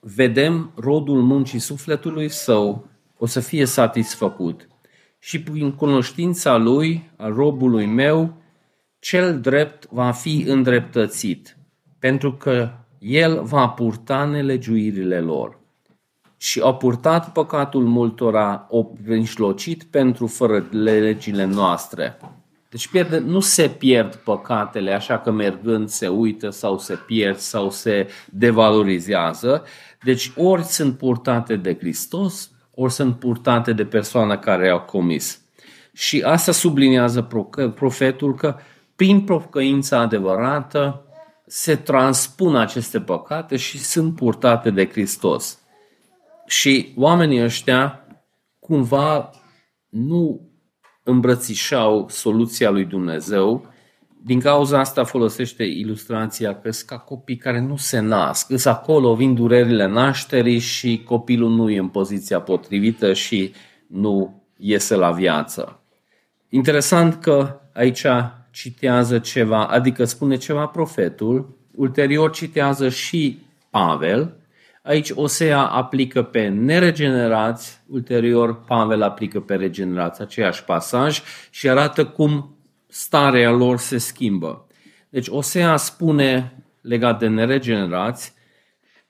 vedem rodul muncii sufletului său o să fie satisfăcut și prin cunoștința lui, a robului meu, cel drept va fi îndreptățit, pentru că el va purta nelegiuirile lor. Și a purtat păcatul multora, o prinșlocit pentru fără legile noastre. Deci pierde, nu se pierd păcatele așa că mergând se uită sau se pierd sau se devalorizează. Deci ori sunt purtate de Hristos, ori sunt purtate de persoana care au comis. Și asta subliniază profetul că prin pocăința adevărată se transpun aceste păcate și sunt purtate de Hristos. Și oamenii ăștia cumva nu îmbrățișau soluția lui Dumnezeu. Din cauza asta folosește ilustrația că sunt ca copii care nu se nasc. Îs acolo, vin durerile nașterii și copilul nu e în poziția potrivită și nu iese la viață. Interesant că aici citează ceva, adică spune ceva profetul, ulterior citează și Pavel, Aici Osea aplică pe neregenerați, ulterior Pavel aplică pe regenerați, aceeași pasaj și arată cum starea lor se schimbă. Deci Osea spune legat de neregenerați,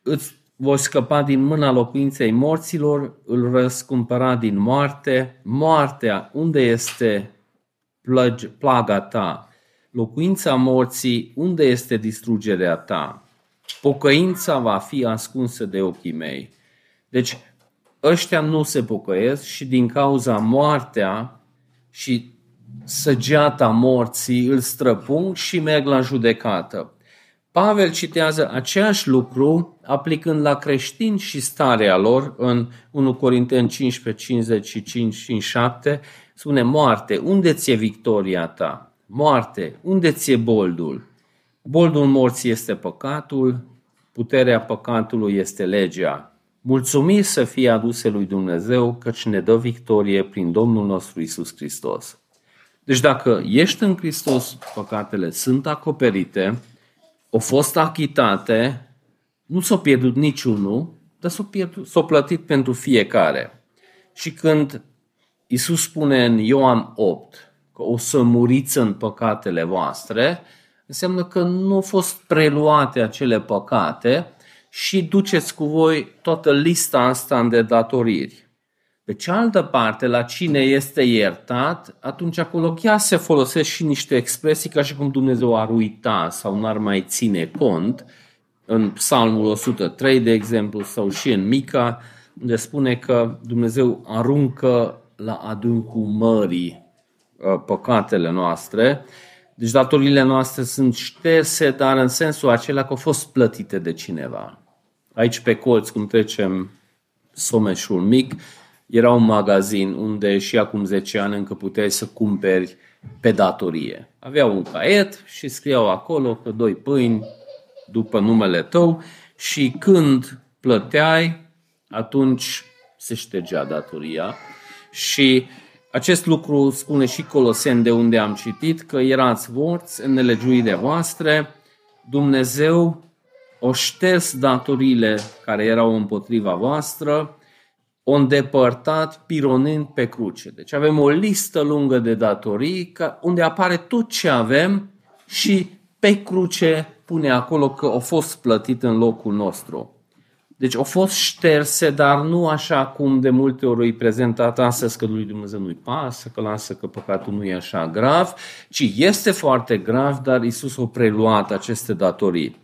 îți voi scăpa din mâna locuinței morților, îl răscumpăra din moarte. Moartea, unde este plaga ta? Locuința morții, unde este distrugerea ta? Pocăința va fi ascunsă de ochii mei. Deci, ăștia nu se pocăiesc și din cauza moartea și săgeata morții îl străpung și merg la judecată. Pavel citează același lucru aplicând la creștini și starea lor în 1 Corinteni 15, 55 și 7, spune moarte, unde ți-e victoria ta? Moarte, unde ți-e boldul? Boldul morții este păcatul, puterea păcatului este legea. Mulțumiri să fie aduse lui Dumnezeu căci ne dă victorie prin Domnul nostru Isus Hristos. Deci dacă ești în Hristos, păcatele sunt acoperite, au fost achitate, nu s-au pierdut niciunul, dar s-au, pierdut, s-au plătit pentru fiecare. Și când Isus spune în Ioan 8 că o să muriți în păcatele voastre, înseamnă că nu au fost preluate acele păcate și duceți cu voi toată lista asta de datoriri. Pe cealaltă parte, la cine este iertat, atunci acolo chiar se folosesc și niște expresii ca și cum Dumnezeu ar uita sau n-ar mai ține cont. În Psalmul 103, de exemplu, sau și în Mica, unde spune că Dumnezeu aruncă la adâncul mării uh, păcatele noastre. Deci datorile noastre sunt șterse, dar în sensul acela că au fost plătite de cineva. Aici pe colț, cum trecem someșul mic, era un magazin unde și acum 10 ani încă puteai să cumperi pe datorie. Aveau un caiet și scriau acolo că doi pâini după numele tău și când plăteai, atunci se ștergea datoria. Și acest lucru spune și Colosen de unde am citit, că erați morți în nelegiurile voastre, Dumnezeu o șters datoriile care erau împotriva voastră o îndepărtat pironând pe cruce. Deci avem o listă lungă de datorii unde apare tot ce avem și pe cruce pune acolo că a fost plătit în locul nostru. Deci au fost șterse, dar nu așa cum de multe ori e prezentat astăzi că lui Dumnezeu nu-i pasă, că lasă că păcatul nu e așa grav, ci este foarte grav, dar Isus a preluat aceste datorii.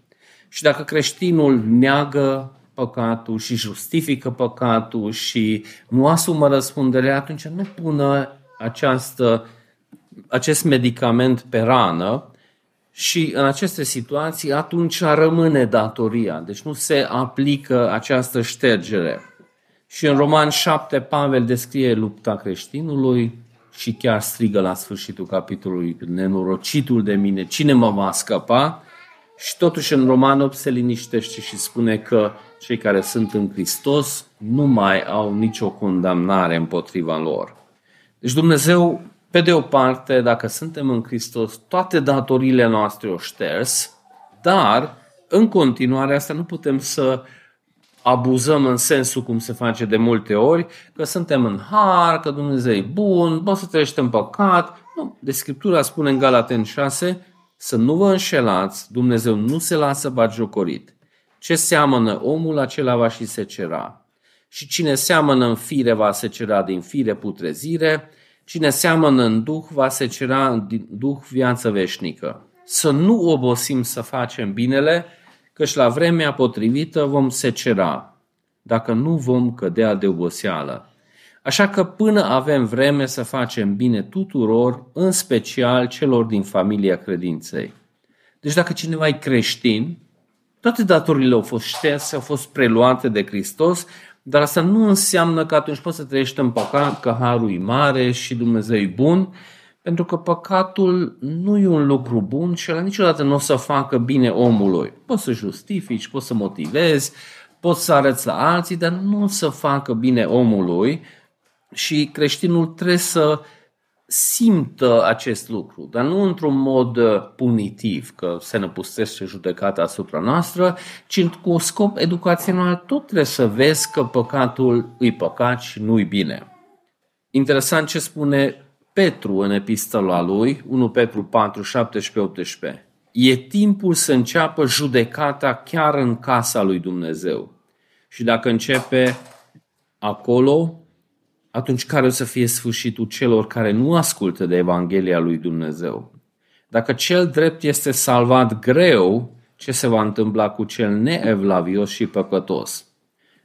Și dacă creștinul neagă păcatul și justifică păcatul și nu asumă răspunderea, atunci nu pună această, acest medicament pe rană și în aceste situații atunci rămâne datoria. Deci nu se aplică această ștergere. Și în Roman 7 Pavel descrie lupta creștinului și chiar strigă la sfârșitul capitolului nenorocitul de mine, cine mă va scăpa? Și totuși în Roman 8 se liniștește și spune că cei care sunt în Hristos nu mai au nicio condamnare împotriva lor. Deci Dumnezeu, pe de o parte, dacă suntem în Hristos, toate datorile noastre o șters, dar în continuare asta nu putem să abuzăm în sensul cum se face de multe ori, că suntem în har, că Dumnezeu e bun, poți să trăiești în păcat. Nu, de Scriptura spune în Galaten 6 să nu vă înșelați, Dumnezeu nu se lasă bagiocorit. Ce seamănă omul, acela va și secera. Și cine seamănă în fire va secera din fire putrezire, cine seamănă în duh va secera din duh viață veșnică. Să nu obosim să facem binele, căci la vremea potrivită vom secera, dacă nu vom cădea de oboseală. Așa că până avem vreme să facem bine tuturor, în special celor din familia credinței. Deci dacă cineva e creștin, toate datorile au fost șterse, au fost preluate de Hristos, dar asta nu înseamnă că atunci poți să trăiești în păcat, că harul e mare și Dumnezeu e bun, pentru că păcatul nu e un lucru bun și la niciodată nu o să facă bine omului. Poți să justifici, poți să motivezi, poți să arăți la alții, dar nu o să facă bine omului și creștinul trebuie să simtă acest lucru, dar nu într-un mod uh, punitiv, că se năpustește judecata asupra noastră, ci cu scop educațional tot trebuie să vezi că păcatul îi păcat și nu-i bine. Interesant ce spune Petru în epistola lui, 1 Petru 4, 17-18. E timpul să înceapă judecata chiar în casa lui Dumnezeu. Și dacă începe acolo, atunci care o să fie sfârșitul celor care nu ascultă de Evanghelia lui Dumnezeu? Dacă cel drept este salvat greu, ce se va întâmpla cu cel neevlavios și păcătos?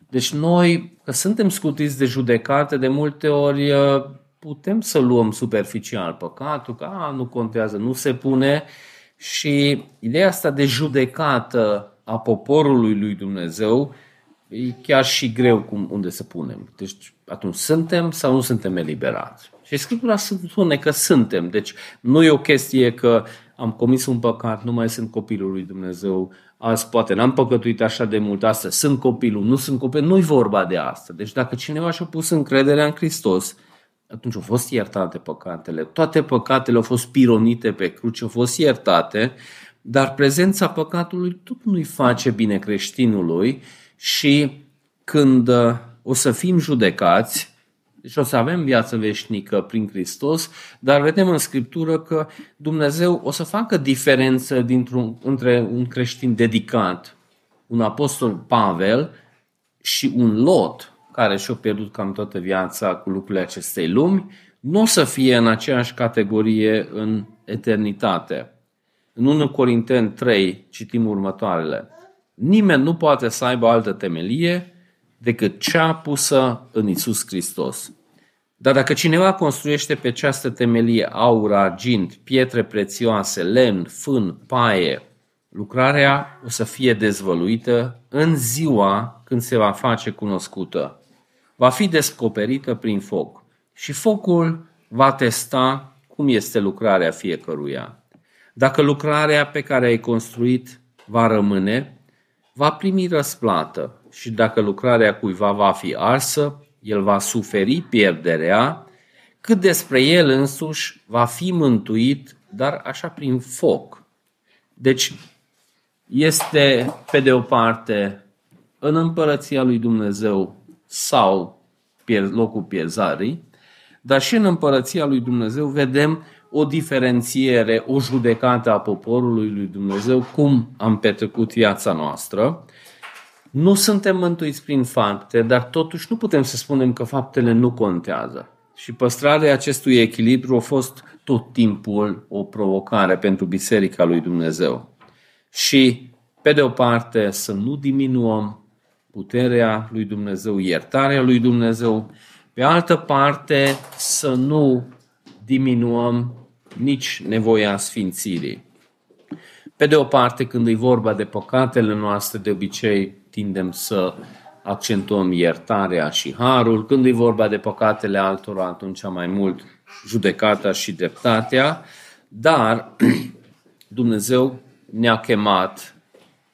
Deci noi, că suntem scutiți de judecate, de multe ori uh, putem să luăm superficial păcatul, că a, nu contează, nu se pune și ideea asta de judecată a poporului lui Dumnezeu e chiar și greu cum, unde să punem. Deci atunci suntem sau nu suntem eliberați? Și Scriptura spune că suntem. Deci nu e o chestie că am comis un păcat, nu mai sunt copilul lui Dumnezeu, azi poate n-am păcătuit așa de mult, astăzi sunt copilul, nu sunt copil, nu-i vorba de asta. Deci dacă cineva și-a pus încrederea în Hristos, atunci au fost iertate păcatele. Toate păcatele au fost pironite pe cruce, au fost iertate, dar prezența păcatului tot nu-i face bine creștinului și când uh, o să fim judecați, deci o să avem viață veșnică prin Hristos, dar vedem în Scriptură că Dumnezeu o să facă diferență dintr-un, între un creștin dedicat, un apostol Pavel și un Lot, care și-a pierdut cam toată viața cu lucrurile acestei lumi, nu o să fie în aceeași categorie în eternitate. În 1 Corinteni 3 citim următoarele. Nimeni nu poate să aibă altă temelie decât cea pusă în Isus Hristos. Dar dacă cineva construiește pe această temelie aur, argint, pietre prețioase, lemn, fân, paie, lucrarea o să fie dezvăluită în ziua când se va face cunoscută. Va fi descoperită prin foc și focul va testa cum este lucrarea fiecăruia. Dacă lucrarea pe care ai construit va rămâne, va primi răsplată și dacă lucrarea cuiva va fi arsă, el va suferi pierderea, cât despre el însuși va fi mântuit, dar așa prin foc. Deci este, pe de o parte, în împărăția lui Dumnezeu sau locul pierzării, dar și în împărăția lui Dumnezeu vedem o diferențiere, o judecată a poporului lui Dumnezeu, cum am petrecut viața noastră. Nu suntem mântuiți prin fapte, dar totuși nu putem să spunem că faptele nu contează. Și păstrarea acestui echilibru a fost tot timpul o provocare pentru Biserica lui Dumnezeu. Și, pe de o parte, să nu diminuăm puterea lui Dumnezeu, iertarea lui Dumnezeu, pe altă parte, să nu diminuăm nici nevoia sfințirii. Pe de o parte, când e vorba de păcatele noastre, de obicei tindem să accentuăm iertarea și harul. Când e vorba de păcatele altora, atunci mai mult judecata și dreptatea. Dar Dumnezeu ne-a chemat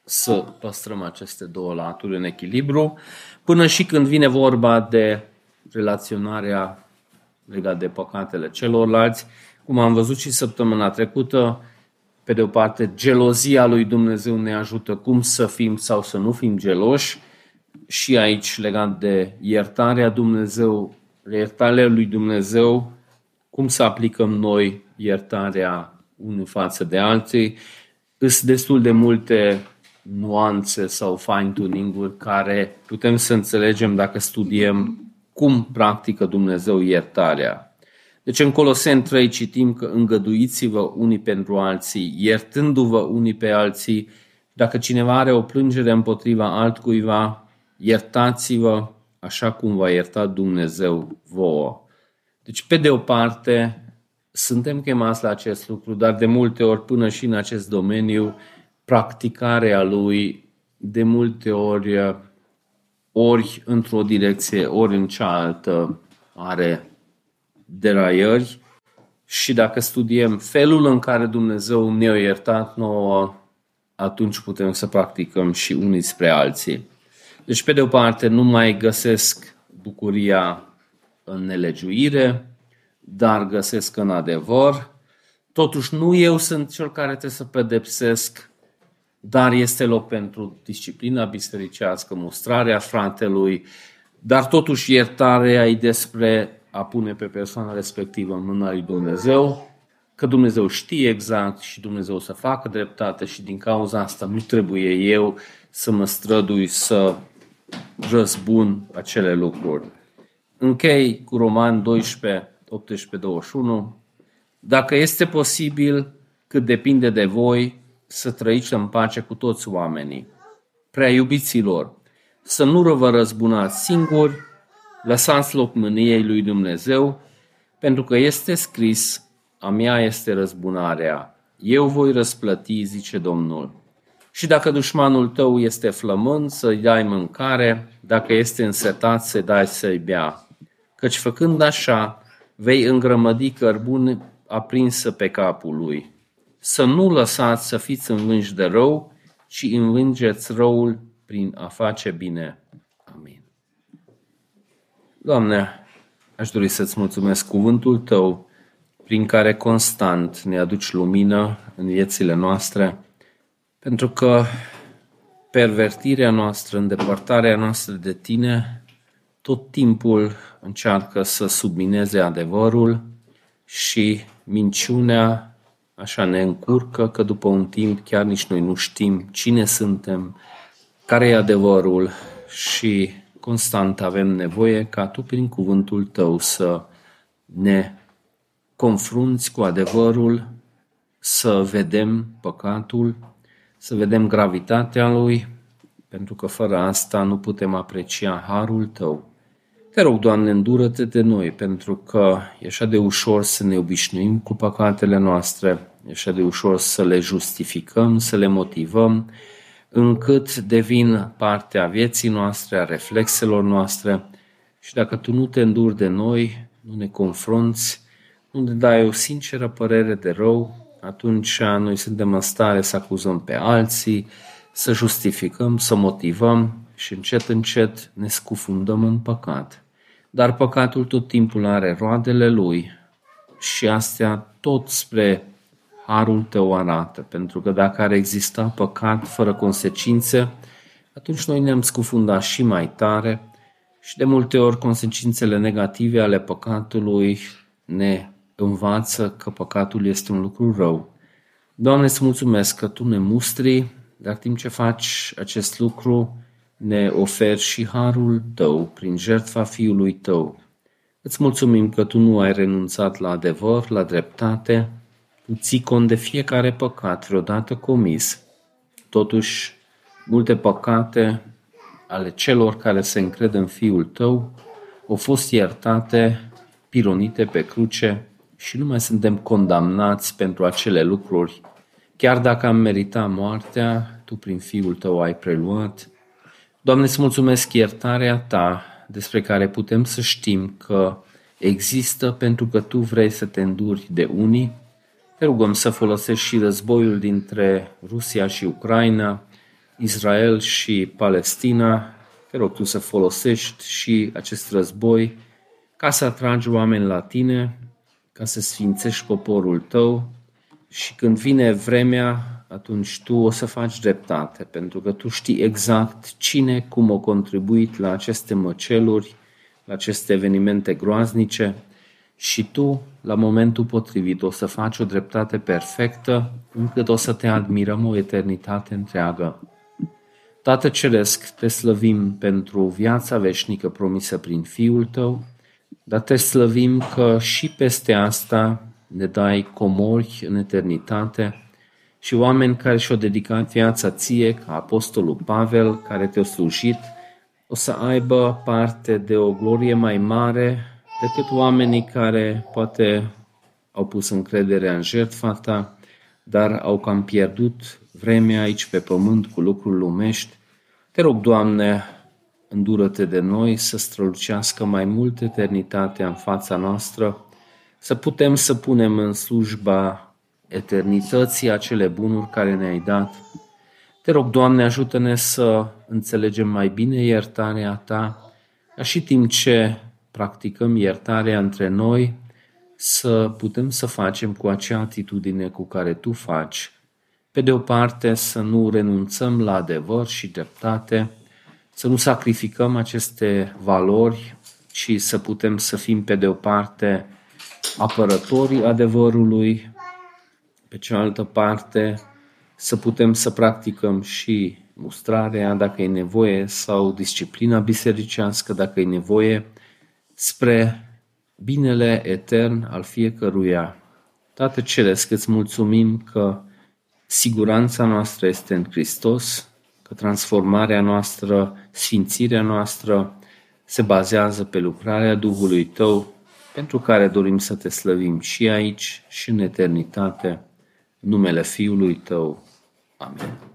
să păstrăm aceste două laturi în echilibru, până și când vine vorba de relaționarea legată de păcatele celorlalți, cum am văzut și săptămâna trecută, pe de o parte, gelozia lui Dumnezeu ne ajută cum să fim sau să nu fim geloși și aici legat de iertarea Dumnezeu, iertarea lui Dumnezeu, cum să aplicăm noi iertarea unul față de alții. Sunt destul de multe nuanțe sau fine-tuning-uri care putem să înțelegem dacă studiem cum practică Dumnezeu iertarea deci în Coloseni 3 citim că îngăduiți-vă unii pentru alții, iertându-vă unii pe alții. Dacă cineva are o plângere împotriva altcuiva, iertați-vă așa cum va ierta Dumnezeu vouă. Deci, pe de o parte, suntem chemați la acest lucru, dar de multe ori, până și în acest domeniu, practicarea lui, de multe ori, ori într-o direcție, ori în cealaltă, are deraiări și dacă studiem felul în care Dumnezeu ne-a iertat nouă, atunci putem să practicăm și unii spre alții. Deci, pe de o parte, nu mai găsesc bucuria în nelegiuire, dar găsesc în adevăr. Totuși nu eu sunt cel care trebuie să pedepsesc, dar este loc pentru disciplina bisericească, mustrarea fratelui, dar totuși iertarea e despre a pune pe persoana respectivă în mâna lui Dumnezeu, că Dumnezeu știe exact și Dumnezeu să facă dreptate și din cauza asta nu trebuie eu să mă strădui să răzbun acele lucruri. Închei cu Roman 12, 18, 21. Dacă este posibil, cât depinde de voi, să trăiți în pace cu toți oamenii. Prea iubiților, să nu vă răzbunați singuri, lăsați loc mâniei lui Dumnezeu, pentru că este scris, a mea este răzbunarea, eu voi răsplăti, zice Domnul. Și dacă dușmanul tău este flămând, să-i dai mâncare, dacă este însetat, să-i dai să-i bea. Căci făcând așa, vei îngrămădi cărbune aprinsă pe capul lui. Să nu lăsați să fiți învânși de rău, ci învângeți răul prin a face bine. Amin. Doamne, aș dori să-ți mulțumesc cuvântul Tău, prin care constant ne aduci lumină în viețile noastre, pentru că pervertirea noastră, îndepărtarea noastră de Tine, tot timpul încearcă să submineze adevărul și minciunea așa ne încurcă că după un timp chiar nici noi nu știm cine suntem, care e adevărul și constant avem nevoie ca Tu prin cuvântul Tău să ne confrunți cu adevărul, să vedem păcatul, să vedem gravitatea lui, pentru că fără asta nu putem aprecia harul Tău. Te rog, Doamne, îndură-te de noi, pentru că e așa de ușor să ne obișnuim cu păcatele noastre, e așa de ușor să le justificăm, să le motivăm, încât devin parte a vieții noastre, a reflexelor noastre și dacă Tu nu te înduri de noi, nu ne confrunți, nu ne dai o sinceră părere de rău, atunci noi suntem în stare să acuzăm pe alții, să justificăm, să motivăm și încet, încet ne scufundăm în păcat. Dar păcatul tot timpul are roadele lui și astea tot spre harul tău arată, pentru că dacă ar exista păcat fără consecințe, atunci noi ne-am scufundat și mai tare și de multe ori consecințele negative ale păcatului ne învață că păcatul este un lucru rău. Doamne, îți mulțumesc că Tu ne mustri, dar timp ce faci acest lucru, ne oferi și harul Tău prin jertfa Fiului Tău. Îți mulțumim că Tu nu ai renunțat la adevăr, la dreptate, Tu ții cont de fiecare păcat vreodată comis. Totuși, multe păcate ale celor care se încred în Fiul Tău au fost iertate, pironite pe cruce și nu mai suntem condamnați pentru acele lucruri. Chiar dacă am meritat moartea, Tu prin Fiul Tău ai preluat. Doamne, îți mulțumesc iertarea Ta despre care putem să știm că există pentru că Tu vrei să te înduri de unii. Te rugăm să folosești și războiul dintre Rusia și Ucraina, Israel și Palestina. Te rog Tu să folosești și acest război ca să atragi oameni la Tine, ca să sfințești poporul tău și când vine vremea, atunci tu o să faci dreptate, pentru că tu știi exact cine, cum a contribuit la aceste măceluri, la aceste evenimente groaznice și tu, la momentul potrivit, o să faci o dreptate perfectă, încât o să te admirăm o eternitate întreagă. Tată Ceresc, te slăvim pentru viața veșnică promisă prin Fiul Tău, dar te slăvim că și peste asta ne dai comori în eternitate și oameni care și-au dedicat viața ție, ca Apostolul Pavel, care te-a slujit, o să aibă parte de o glorie mai mare decât oamenii care poate au pus încrederea în jertfa ta, dar au cam pierdut vremea aici pe pământ cu lucruri lumești. Te rog, Doamne, îndură-te de noi să strălucească mai mult eternitatea în fața noastră, să putem să punem în slujba eternității acele bunuri care ne-ai dat. Te rog, Doamne, ajută-ne să înțelegem mai bine iertarea Ta, ca și timp ce practicăm iertarea între noi, să putem să facem cu acea atitudine cu care tu faci. Pe de o parte, să nu renunțăm la adevăr și dreptate, să nu sacrificăm aceste valori, ci să putem să fim pe de o parte apărătorii adevărului, pe cealaltă parte să putem să practicăm și mustrarea dacă e nevoie sau disciplina bisericească dacă e nevoie spre binele etern al fiecăruia. Tată Ceresc, îți mulțumim că siguranța noastră este în Hristos, că transformarea noastră, sfințirea noastră se bazează pe lucrarea Duhului Tău, pentru care dorim să te slăvim și aici și în eternitate, numele Fiului Tău. Amen.